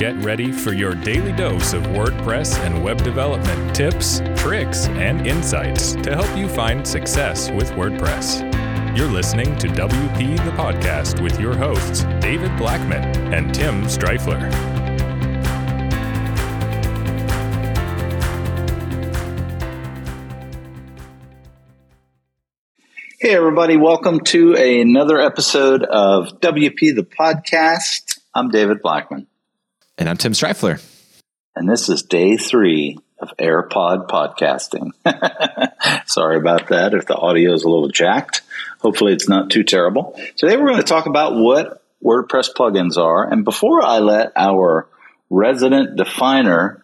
Get ready for your daily dose of WordPress and web development tips, tricks, and insights to help you find success with WordPress. You're listening to WP the Podcast with your hosts, David Blackman and Tim Strifler. Hey, everybody, welcome to another episode of WP the Podcast. I'm David Blackman. And I'm Tim Strifler. And this is day three of AirPod podcasting. Sorry about that if the audio is a little jacked. Hopefully, it's not too terrible. Today, we're going to talk about what WordPress plugins are. And before I let our resident definer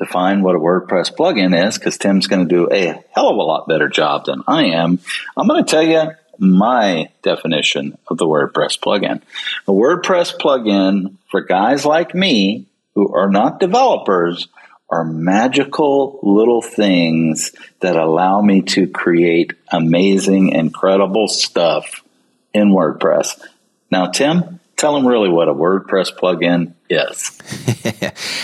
define what a WordPress plugin is, because Tim's going to do a hell of a lot better job than I am, I'm going to tell you my definition of the WordPress plugin. A WordPress plugin for guys like me who are not developers are magical little things that allow me to create amazing, incredible stuff in WordPress. Now, Tim, tell them really what a WordPress plugin is.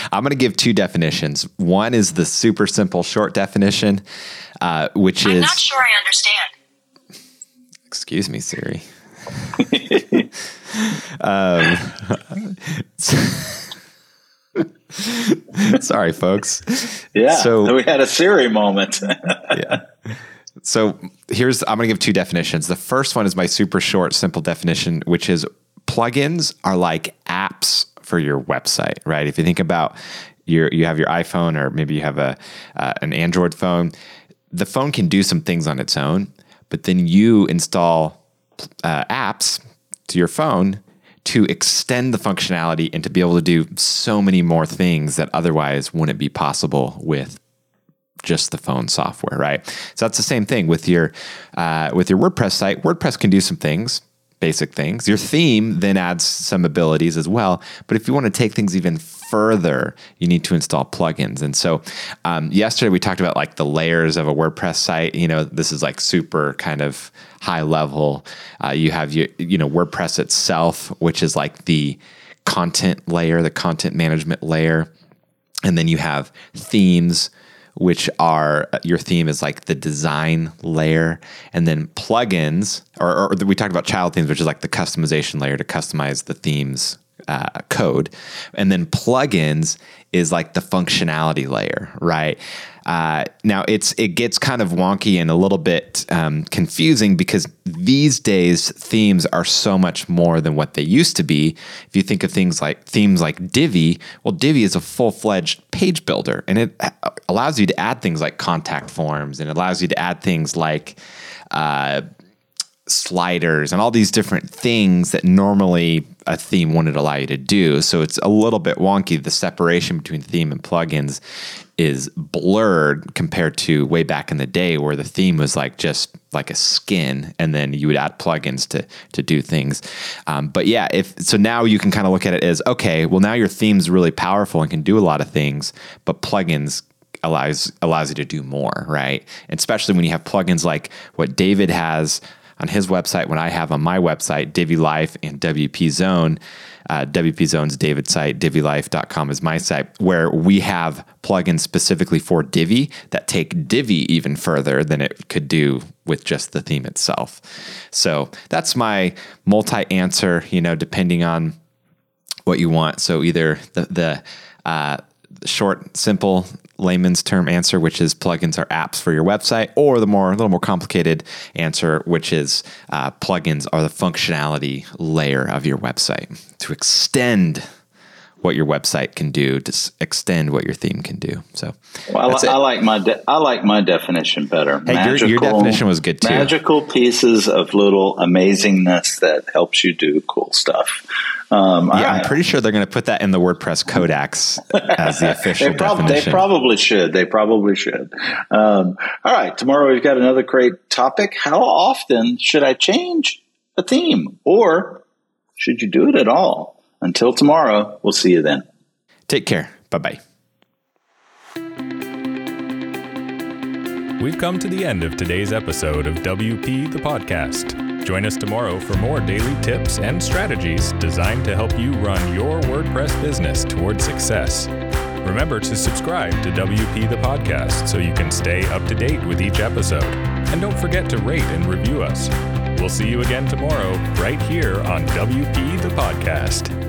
I'm going to give two definitions. One is the super simple short definition, uh, which is I'm not sure I understand. Excuse me, Siri. um, sorry, folks. Yeah. So we had a Siri moment. yeah. So here's I'm going to give two definitions. The first one is my super short, simple definition, which is plugins are like apps for your website, right? If you think about your you have your iPhone or maybe you have a uh, an Android phone, the phone can do some things on its own, but then you install uh, apps to your phone to extend the functionality and to be able to do so many more things that otherwise wouldn't be possible with just the phone software, right? So that's the same thing with your uh, with your WordPress site. WordPress can do some things, basic things. Your theme then adds some abilities as well. But if you want to take things even further, you need to install plugins. And so, um, yesterday we talked about like the layers of a WordPress site. You know, this is like super kind of high level. Uh, you have your, you know, WordPress itself, which is like the content layer, the content management layer, and then you have themes which are your theme is like the design layer, and then plugins, or, or, we talked about child themes, which is like the customization layer to customize the themes uh, code, and then plugins is like the functionality layer, right? Uh, now it's it gets kind of wonky and a little bit um, confusing because these days themes are so much more than what they used to be. If you think of things like themes like Divi, well, Divi is a full fledged page builder and it allows you to add things like contact forms and allows you to add things like uh, sliders and all these different things that normally a theme wouldn't allow you to do. So it's a little bit wonky. The separation between theme and plugins is blurred compared to way back in the day where the theme was like just like a skin and then you would add plugins to to do things. Um, but yeah, if so now you can kind of look at it as okay, well now your theme's really powerful and can do a lot of things, but plugins allows allows you to do more, right? And especially when you have plugins like what David has on his website, when I have on my website, Divi Life and WP Zone. Uh, WP Zone's David site, DiviLife.com is my site, where we have plugins specifically for Divi that take Divi even further than it could do with just the theme itself. So that's my multi answer, you know, depending on what you want. So either the, the, uh, short, simple layman's term answer, which is plugins are apps for your website, or the more a little more complicated answer, which is uh, plugins are the functionality layer of your website to extend what your website can do to s- extend what your theme can do. So, well, I. I like my de- I like my definition better. Hey, your- your definition was good, too. Magical pieces of little amazingness that helps you do cool stuff. Um, yeah, I- I'm pretty sure they're going to put that in the WordPress Codex as the official They, prob- they probably should. They probably should. Um, all right. Tomorrow we've got another great topic. How often should I change a theme or should you do it at all? Until tomorrow, we'll see you then. Take care. Bye bye. We've come to the end of today's episode of WP the Podcast. Join us tomorrow for more daily tips and strategies designed to help you run your WordPress business towards success. Remember to subscribe to WP the Podcast so you can stay up to date with each episode. And don't forget to rate and review us. We'll see you again tomorrow, right here on WP the Podcast.